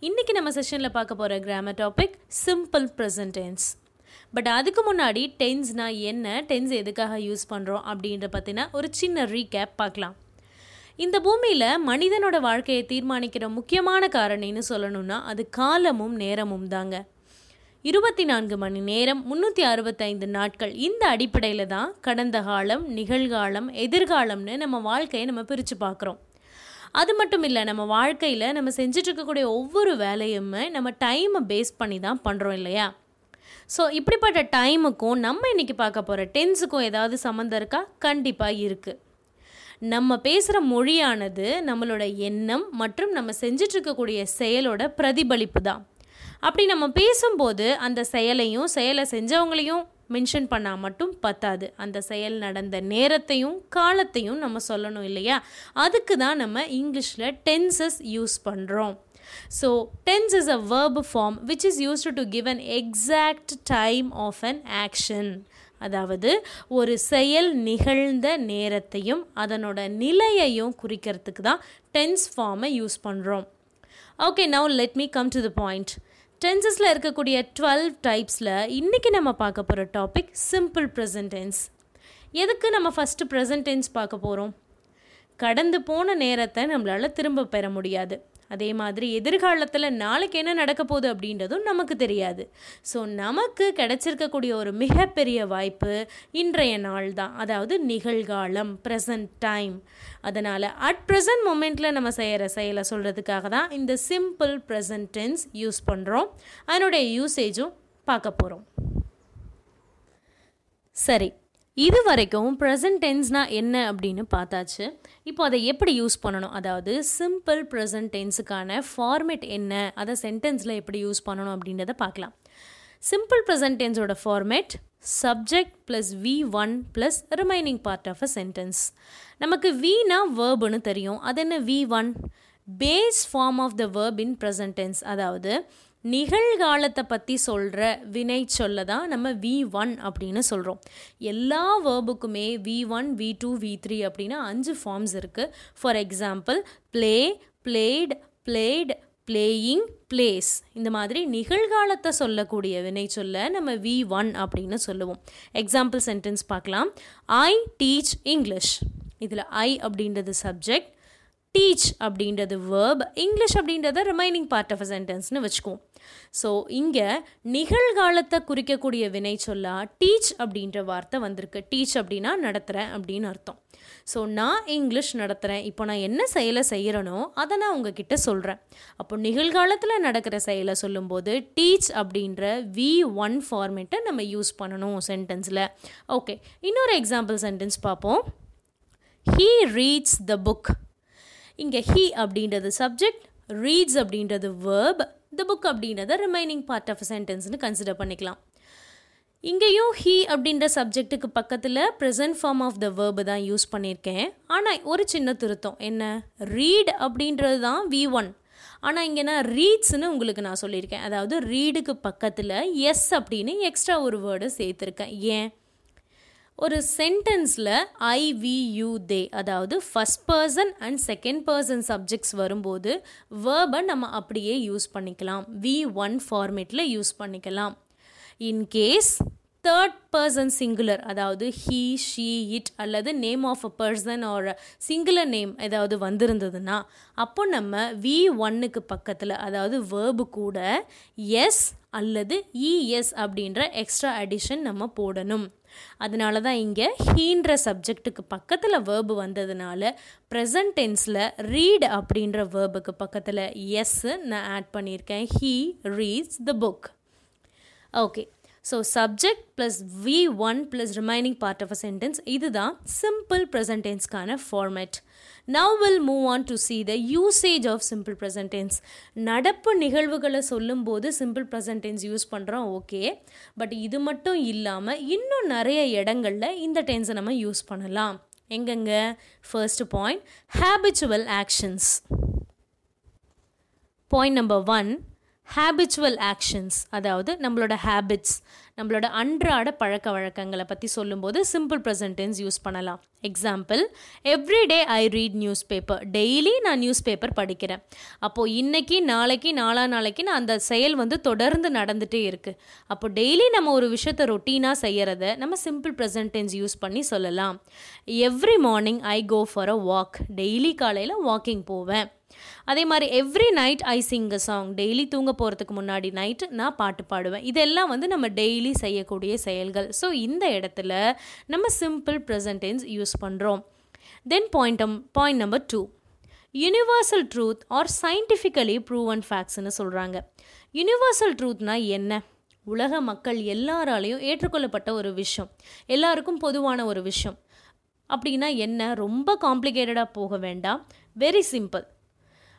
இன்றைக்கி நம்ம செஷனில் பார்க்க போகிற grammar topic simple present tense but அதுக்கு முன்னாடி டென்ஸ்னால் என்ன டென்ஸ் எதுக்காக யூஸ் பண்ணுறோம் அப்படின்ற பற்றின ஒரு சின்ன ரீகேப் பார்க்கலாம். இந்த பூமியில் மனிதனோட வாழ்க்கையை தீர்மானிக்கிற முக்கியமான காரணின்னு சொல்லணும்னா அது காலமும் நேரமும் தாங்க. இருபத்தி நான்கு மணி நேரம் முந்நூற்றி அறுபத்தைந்து நாட்கள் இந்த அடிப்படையில் தான் கடந்த காலம் நிகழ்காலம் எதிர்காலம்னு நம்ம வாழ்க்கையை நம்ம பிரித்து பார்க்குறோம். அது மட்டும் இல்லை நம்ம வாழ்க்கையில் நம்ம செஞ்சுட்டு இருக்கக்கூடிய ஒவ்வொரு வேலையுமே நம்ம டைமை பேஸ் பண்ணி தான் பண்ணுறோம் இல்லையா? ஸோ இப்படிப்பட்ட டைமுக்கும் நம்ம இன்றைக்கி பார்க்க போகிற டென்ஸுக்கும் ஏதாவது சம்மந்தம் இருக்கா? கண்டிப்பாக இருக்குது நம்ம பேசுகிற மொழியானது நம்மளோட எண்ணம் மற்றும் நம்ம செஞ்சிட்ருக்கக்கூடிய செயலோட பிரதிபலிப்பு தான் அப்படி நம்ம பேசும்போது அந்த செயலையும் செயலை செஞ்சவங்களையும் மென்ஷன் பண்ணால் மட்டும் பத்தாது. அந்த செயல் நடந்த நேரத்தையும் காலத்தையும் நம்ம சொல்லணும் இல்லையா? அதுக்கு தான் நம்ம இங்கிலீஷில் டென்சஸ் யூஸ் பண்ணுறோம் so tense is a verb form which is used to give an exact time of an action அதாவது ஒரு செயல் நிகழ்ந்த நேரத்தையும் அதனோட நிலையையும் குறிக்கிறதுக்கு தான் டென்ஸ் ஃபார்மை யூஸ் பண்ணுறோம் okay now let me come to the point டென்சஸில் இருக்கக்கூடிய டுவெல் டைப்ஸில் இன்றைக்கி நம்ம பார்க்க போகிற டாபிக் சிம்பிள் ப்ரெசன்ட் டென்ஸ் எதுக்கு நம்ம ஃபஸ்ட்டு ப்ரெசன்ட் டென்ஸ் பார்க்க போகிறோம் கடந்து போன நேரத்தை நம்மளால் திரும்ப பெற முடியாது. அதே மாதிரி எதிர்காலத்தில் நாளைக்கு என்ன நடக்க போகுது அப்படின்றதும் நமக்கு தெரியாது. ஸோ நமக்கு கிடைச்சிருக்கக்கூடிய ஒரு மிகப்பெரிய வாய்ப்பு இன்றைய நாள் தான் அதாவது நிகழ்காலம் ப்ரெசன்ட் டைம் அதனால் அட் ப்ரெசன்ட் மொமெண்ட்டில் நம்ம செய்கிற செயலை சொல்கிறதுக்காக தான் இந்த சிம்பிள் ப்ரெசன்ட் டென்ஸ் யூஸ் பண்ணுறோம் அதனுடைய யூசேஜும் பார்க்க போகிறோம் சரி. இது வரைக்கும் ப்ரெசன்ட் டென்ஸ்னால் என்ன அப்படின்னு பார்த்தாச்சு. இப்போ அதை எப்படி யூஸ் பண்ணணும்? அதாவது சிம்பிள் ப்ரெசன்ட் டென்ஸுக்கான ஃபார்மேட் என்ன? அதை சென்டென்ஸில் எப்படி யூஸ் பண்ணணும் அப்படின்றத பார்க்கலாம். Simple present டென்ஸோட format subject plus V one plus remaining part of a sentence நமக்கு வீனா வேர்புன்னு தெரியும். அது என்ன V one base form of the verb in present tense அதாவது நிகழ்காலத்தை பற்றி சொல்கிற வினை சொல்ல தான் நம்ம வி ஒன் அப்படின்னு சொல்கிறோம் எல்லா வேர்புக்குமே V one V two V three அப்படின்னு அஞ்சு ஃபார்ம்ஸ் இருக்குது for example play played played playing plays இந்த மாதிரி நிகழ்காலத்தை சொல்லக்கூடிய வினை சொல்ல நம்ம வி ஒன் அப்படின்னு சொல்லுவோம். எக்ஸாம்பிள் சென்டென்ஸ் பார்க்கலாம். ஐ டீச் இங்கிலீஷ் இதில் ஐ அப்படின்றது சப்ஜெக்ட் டீச் அப்படின்றது வேர்ப் இங்கிலீஷ் அப்படின்றத ரிமைனிங் பார்ட் ஆஃப் அ சென்டென்ஸ்னு வச்சுக்குவோம். ஸோ இங்கே நிகழ்காலத்தை குறிக்கக்கூடிய வினை சொல்லா டீச் அப்படின்ற வார்த்தை வந்திருக்கு. டீச் அப்படின்னா நடத்துகிறேன் அப்படின்னு அர்த்தம். ஸோ நான் இங்கிலீஷ் நடத்துகிறேன் இப்போ நான் என்ன செயலை செய்கிறனோ அதை நான் உங்ககிட்ட சொல்கிறேன் அப்போ நிகழ்காலத்தில் நடக்கிற செயலை சொல்லும்போது டீச் அப்படின்ற வி ஒன் ஃபார்மேட்டை நம்ம யூஸ் பண்ணணும் சென்டென்ஸில் ஓகே இன்னொரு எக்ஸாம்பிள் சென்டென்ஸ் பார்ப்போம். ஹீ ரீட்ஸ் த புக் இங்கே ஹீ அப்படின்றது சப்ஜெக்ட் ரீட்ஸ் அப்படின்றது வேர்ப் த புக் அப்படின்றத ரிமைனிங் பார்ட் ஆஃப் சென்டென்ஸ்னு கன்சிடர் பண்ணிக்கலாம். இங்கேயும் ஹீ அப்படின்ற சப்ஜெக்ட்டுக்கு பக்கத்தில் present form of the verb தான் யூஸ் பண்ணியிருக்கேன் ஆனால் ஒரு சின்ன திருத்தம். என்ன? ரீட் அப்படின்றது தான் வி ஒன் ஆனால் இங்கே நான் ரீட்ஸ்னு உங்களுக்கு நான் சொல்லியிருக்கேன். அதாவது ரீடுக்கு பக்கத்தில் எஸ் அப்படின்னு எக்ஸ்ட்ரா ஒரு வேர்டு சேர்த்துருக்கேன். ஏன்? ஒரு சென்டென்ஸில் ஐ வி யூ தே அதாவது first person and second person subjects வரும்போது வேர்பை நம்ம அப்படியே யூஸ் பண்ணிக்கலாம். வி ஒன் ஃபார்மேட்டில் யூஸ் பண்ணிக்கலாம். In case third person singular அதாவது ஹீ ஷீ இட் அல்லது name of a person or singular name ஏதாவது வந்திருந்ததுன்னா அப்போ நம்ம வி ஒன்னுக்கு பக்கத்தில் அதாவது வேர்பு கூட எஸ் அல்லது இஎஸ் அப்படின்ற எக்ஸ்ட்ரா அடிஷன் நம்ம போடணும். அதனால தான் இங்கே ஹீன்ற சப்ஜெக்ட்டுக்கு பக்கத்தில் வேர்பு வந்ததுனால ப்ரெசன்ட் டென்ஸில் ரீட் அப்படின்ற வேர்புக்கு பக்கத்தில் எஸ்ஸு நான் ஆட் பண்ணியிருக்கேன். He reads the book okay so subject plus V one plus remaining part of a sentence இதுதான் simple ப்ரெசன்டென்ஸ்க்கான format now will move on to see the usage of simple present tense நடப்பு நிகழ்வுகளை சொல்லும்போது simple present tense use பண்ணுறோம் okay but இது மட்டும் இல்லாமல் இன்னும் நிறைய இடங்களில் இந்த டென்ஸை நம்ம யூஸ் பண்ணலாம். எங்கெங்க? First point habitual actions point number one habitual actions அதாவது நம்மளோட ஹேபிட்ஸ் நம்மளோட அன்றாட பழக்க வழக்கங்களை பற்றி சொல்லும்போது சிம்பிள் ப்ரெசன்டென்ஸ் யூஸ் பண்ணலாம். Example everyday I read newspaper daily நான் நியூஸ் பேப்பர் படிக்கிறேன். அப்போது இன்றைக்கி நாளைக்கு நாளா நாளைக்கு நான் அந்த செயல் வந்து தொடர்ந்து நடந்துகிட்டே இருக்குது அப்போ டெய்லி நம்ம ஒரு விஷயத்தை ரொட்டீனாக செய்கிறத நம்ம சிம்பிள் ப்ரெசன்டென்ஸ் யூஸ் பண்ணி சொல்லலாம். Every morning I go for a walk daily காலையில் வாக்கிங் போவேன். அதே மாதிரி every night I sing a song daily தூங்க போகிறதுக்கு முன்னாடி நைட்டு நான் பாட்டு பாடுவேன். இதெல்லாம் வந்து நம்ம டெய்லி செய்யக்கூடிய செயல்கள். ஸோ இந்த இடத்துல நம்ம சிம்பிள் ப்ரெசன்டென்ஸ் யூஸ் பண்ணுறோம் then point point number two universal truth or scientifically proven ஃபேக்ட்ஸ்னு சொல்கிறாங்க யூனிவர்சல் ட்ரூத்னா என்ன? உலக மக்கள் எல்லாராலையும் ஏற்றுக்கொள்ளப்பட்ட ஒரு விஷயம். எல்லாருக்கும் பொதுவான ஒரு விஷயம். அப்படின்னா என்ன? ரொம்ப காம்ப்ளிகேட்டடாக போக வேண்டாம். Very simple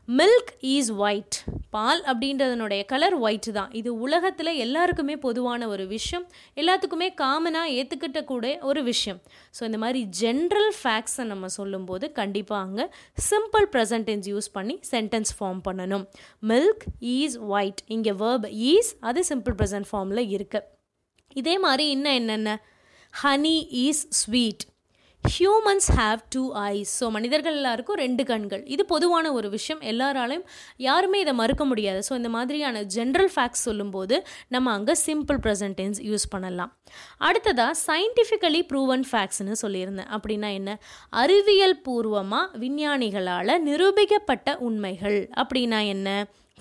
milk is white பால் அப்படின்றதனுடைய கலர் ஒயிட் தான். இது உலகத்தில் எல்லாருக்குமே பொதுவான ஒரு விஷயம். எல்லாத்துக்குமே காமனாக ஏற்றுக்கிட்ட கூட ஒரு விஷயம். ஸோ இந்த மாதிரி ஜென்ரல் ஃபேக்ட்ஸை நம்ம சொல்லும்போது கண்டிப்பாக அங்கே சிம்பிள் ப்ரெசன்டென்ஸ் யூஸ் பண்ணி சென்டென்ஸ் ஃபார்ம் பண்ணணும். மில்க் ஈஸ் ஒயிட் இங்கே வேர்ப் ஈஸ் அது சிம்பிள் ப்ரெசன்ட் ஃபார்மில் இருக்குது இதே மாதிரி இன்னும் என்னென்ன? Honey is sweet humans have two eyes so மனிதர்கள் எல்லாருக்கும் ரெண்டு கண்கள். இது பொதுவான ஒரு விஷயம். எல்லாராலையும் யாருமே இதை மறுக்க முடியாது. ஸோ இந்த மாதிரியான ஜென்ரல் ஃபேக்ட்ஸ் சொல்லும்போது நம்ம அங்கே சிம்பிள் ப்ரெசன்டென்ஸ் யூஸ் பண்ணலாம். அடுத்ததாக சயின்டிஃபிக்கலி ப்ரூவன் ஃபேக்ட்ஸ்னு சொல்லியிருந்தேன். அப்படின்னா என்ன? அறிவியல் பூர்வமாக விஞ்ஞானிகளால் நிரூபிக்கப்பட்ட உண்மைகள். அப்படின்னா என்ன?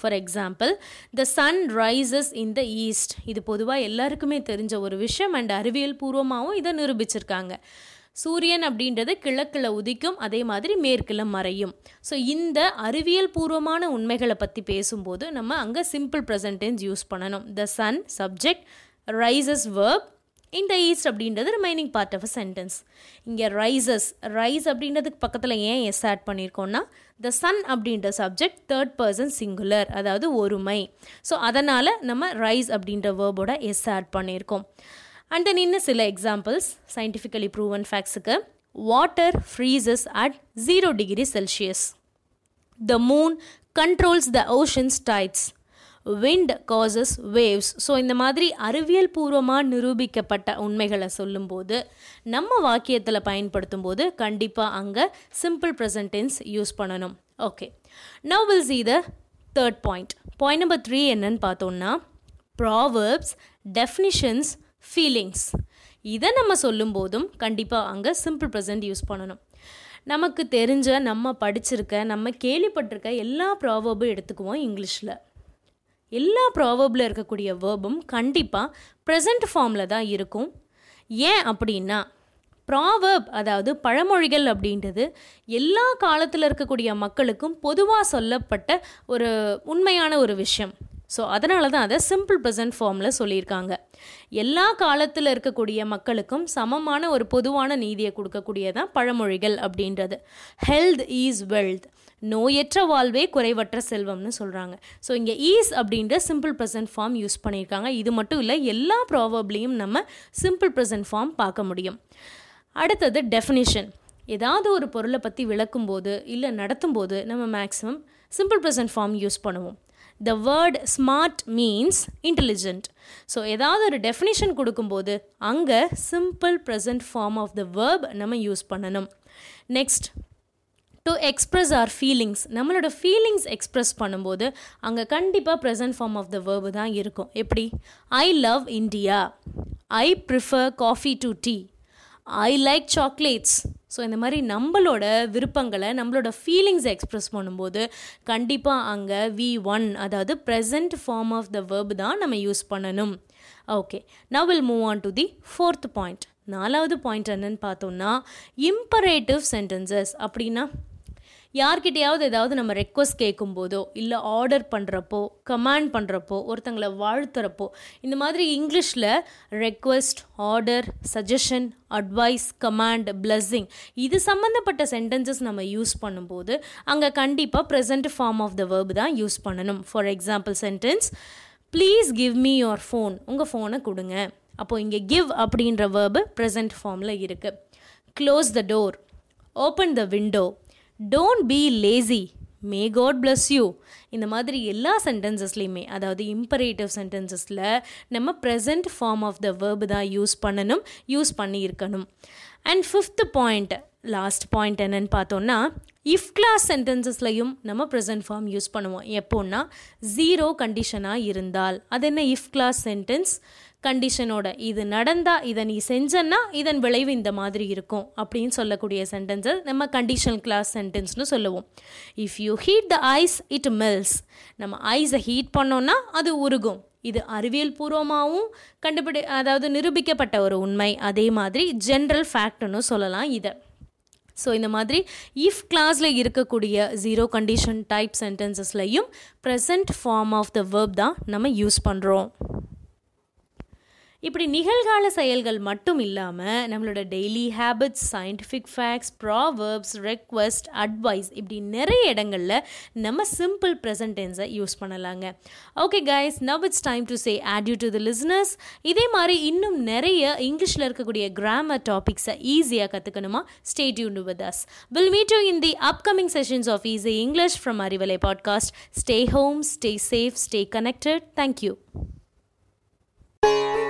For example the sun rises in the east இது பொதுவாக எல்லாருக்குமே தெரிஞ்ச ஒரு விஷயம். அண்ட் அறிவியல் பூர்வமாகவும் இதை நிரூபிச்சிருக்காங்க. சூரியன் அப்படின்றது கிழக்கில் உதிக்கும் அதே மாதிரி மேற்கில் மறையும். ஸோ இந்த அறிவியல் பூர்வமான உண்மைகளை பற்றி பேசும்போது நம்ம அங்கே சிம்பிள் ப்ரெசன்டென்ஸ் யூஸ் பண்ணணும். The sun subject rises verb இந்த ஈஸ்ட் அப்படின்றது remaining part of a sentence இங்கே ரைசஸ் ரைஸ் அப்படின்றதுக்கு பக்கத்தில் ஏன் எஸ் ஆட் பண்ணியிருக்கோன்னா த சன் அப்படின்ற சப்ஜெக்ட் தேர்ட் பர்சன் சிங்குலர் அதாவது ஒருமை. ஸோ அதனால் நம்ம ரைஸ் அப்படின்ற வேர்போட எஸ் ஆட் பண்ணியிருக்கோம் அண்ட் தென் இன்னும் சில examples scientifically proven ஃபேக்ட்ஸுக்கு water freezes at zero degree Celsius the moon controls the oceans tides wind causes waves so இந்த மாதிரி அறிவியல் பூர்வமாக நிரூபிக்கப்பட்ட உண்மைகளை சொல்லும்போது நம்ம வாக்கியத்தில் பயன்படுத்தும் போது கண்டிப்பாக அங்கே சிம்பிள் ப்ரெசன்டென்ஸ் யூஸ் பண்ணணும். Okay now will see the third point point number three என்னன்னு பார்த்தோம்னா ப்ராவர்ப்ஸ் டெஃபினிஷன்ஸ் ஃபீலிங்ஸ் இதை நம்ம சொல்லும்போதும் கண்டிப்பாக அங்கே சிம்பிள் ப்ரெசன்ட் யூஸ் பண்ணணும். நமக்கு தெரிஞ்ச நம்ம படிச்சிருக்க நம்ம கேள்விப்பட்டிருக்க எல்லா ப்ராவர்பும் எடுத்துக்குவோம் இங்கிலீஷில். எல்லா ப்ராவர்பில் இருக்கக்கூடிய வேர்பும் கண்டிப்பாக ப்ரெசண்ட் ஃபார்மில் தான் இருக்கும். ஏன் அப்படின்னா ப்ராவர்ப் அதாவது பழமொழிகள் அப்படின்றது எல்லா காலத்தில் இருக்கக்கூடிய மக்களுக்கும் பொதுவாக சொல்லப்பட்ட ஒரு உண்மையான ஒரு விஷயம். ஸோ அதனால தான் அதை சிம்பிள் ப்ரெசன்ட் ஃபார்மில் சொல்லியிருக்காங்க. எல்லா காலத்தில் இருக்கக்கூடிய மக்களுக்கும் சமமான ஒரு பொதுவான நீதியை கொடுக்கக்கூடியதான் பழமொழிகள் அப்படின்றது. ஹெல்த் ஈஸ் வெல்த் நோயற்ற வாழ்வே குறைவற்ற செல்வம்னு சொல்கிறாங்க ஸோ இங்கே ஈஸ் அப்படின்ற சிம்பிள் ப்ரெசன்ட் ஃபார்ம் யூஸ் பண்ணியிருக்காங்க. இது மட்டும் இல்லை எல்லா ப்ராபப்ளியும் நம்ம சிம்பிள் ப்ரெசன்ட் ஃபார்ம் பார்க்க முடியும். அடுத்தது டெஃபினிஷன் ஏதாவது ஒரு பொருளை பற்றி விளக்கும்போது இல்லை நடத்தும்போது நம்ம maximum simple present form use பண்ணுவோம். The word smart means intelligent so ஏதாவது ஒரு டெஃபினிஷன் கொடுக்கும்போது அங்கே simple present form of the verb நம்ம யூஸ் பண்ணணும். Next to express or feelings நம்மளோட ஃபீலிங்ஸ் எக்ஸ்ப்ரெஸ் பண்ணும்போது அங்கே கண்டிப்பாக present form of the verb தான் இருக்கும். எப்படி? I love India I prefer coffee to tea I like chocolates so இந்த மாதிரி நம்மளோட விருப்பங்களை நம்மளோட ஃபீலிங்ஸை எக்ஸ்ப்ரெஸ் பண்ணும்போது கண்டிப்பாக அங்கே வி ஒன் அதாவது present form of the verb தான் நம்ம யூஸ் பண்ணணும். Okay now will move on to the fourth point நாலாவது பாயிண்ட் என்னன்னு பார்த்தோம்னா இம்பரேட்டிவ் சென்டென்சஸ் அப்படின்னா யார்கிட்டையாவது ஏதாவது நம்ம ரெக்வஸ்ட் கேட்கும்போதோ இல்லை ஆர்டர் பண்ணுறப்போ கமாண்ட் பண்ணுறப்போ ஒருத்தங்களை வாழ்த்துறப்போ இந்த மாதிரி இங்கிலீஷில் request order suggestion advice command blessing இது சம்மந்தப்பட்ட சென்டென்சஸ் நம்ம யூஸ் பண்ணும்போது அங்கே கண்டிப்பாக present form of the verb தான் யூஸ் பண்ணணும். For example sentence please give me your phone உங்கள் ஃபோனை கொடுங்க. அப்போது இங்கே கிவ் அப்படின்ற வேர்பு ப்ரெசன்ட் ஃபார்மில் இருக்குது close the door open the window don't be lazy may God bless you இந்த மாதிரி எல்லா சென்டென்சஸ்லேயுமே அதாவது இம்பரேட்டிவ் சென்டென்சஸில் நம்ம present form of the verb தான் யூஸ் பண்ணணும் யூஸ் பண்ணியிருக்கணும். And fifth point last point என்னன்னு பார்த்தோன்னா இஃப் கிளாஸ் சென்டென்சஸ்லையும் நம்ம ப்ரெசன்ட் ஃபார்ம் யூஸ் பண்ணுவோம். எப்போன்னா ஜீரோ கண்டிஷனாக இருந்தால். அது என்ன இஃப் கிளாஸ் சென்டென்ஸ் கண்டிஷனோட இது நடந்தால் இதை நீ செஞ்சன்னா இதன் விளைவு இந்த மாதிரி இருக்கும் அப்படின்னு சொல்லக்கூடிய சென்டென்ஸை நம்ம கண்டிஷனல் கிளாஸ் சென்டென்ஸ்னு சொல்லுவோம். If you heat the ice it melts நம்ம ஐஸை ஹீட் பண்ணோன்னா அது உருகும். இது அறிவியல் பூர்வமாகவும் கண்டுபிடி அதாவது நிரூபிக்கப்பட்ட ஒரு உண்மை. அதே மாதிரி ஜென்ரல் ஃபேக்ட்னு சொல்லலாம் இதை. ஸோ இந்த மாதிரி இஃப் கிளாஸில் இருக்கக்கூடிய zero condition type சென்டென்சஸ்லையும் present form of the verb தான் நம்ம யூஸ் பண்ணுறோம் இப்படி நிகழ்கால செயல்கள் மட்டும் இல்லாமல் நம்மளோட daily habits scientific facts proverbs request advice இப்படி நிறைய இடங்களில் நம்ம சிம்பிள் ப்ரெசன்ட் டென்ஸை யூஸ் பண்ணலாங்க. Okay guys now it's time to say ad you to the listeners இதே மாதிரி இன்னும் நிறைய இங்கிலீஷில் இருக்கக்கூடிய கிராமர் டாபிக்ஸை ஈஸியாக கற்றுக்கணுமா stay tuned with us will meet you in the upcoming sessions of easy English from Arivalai podcast stay home stay safe stay connected thank you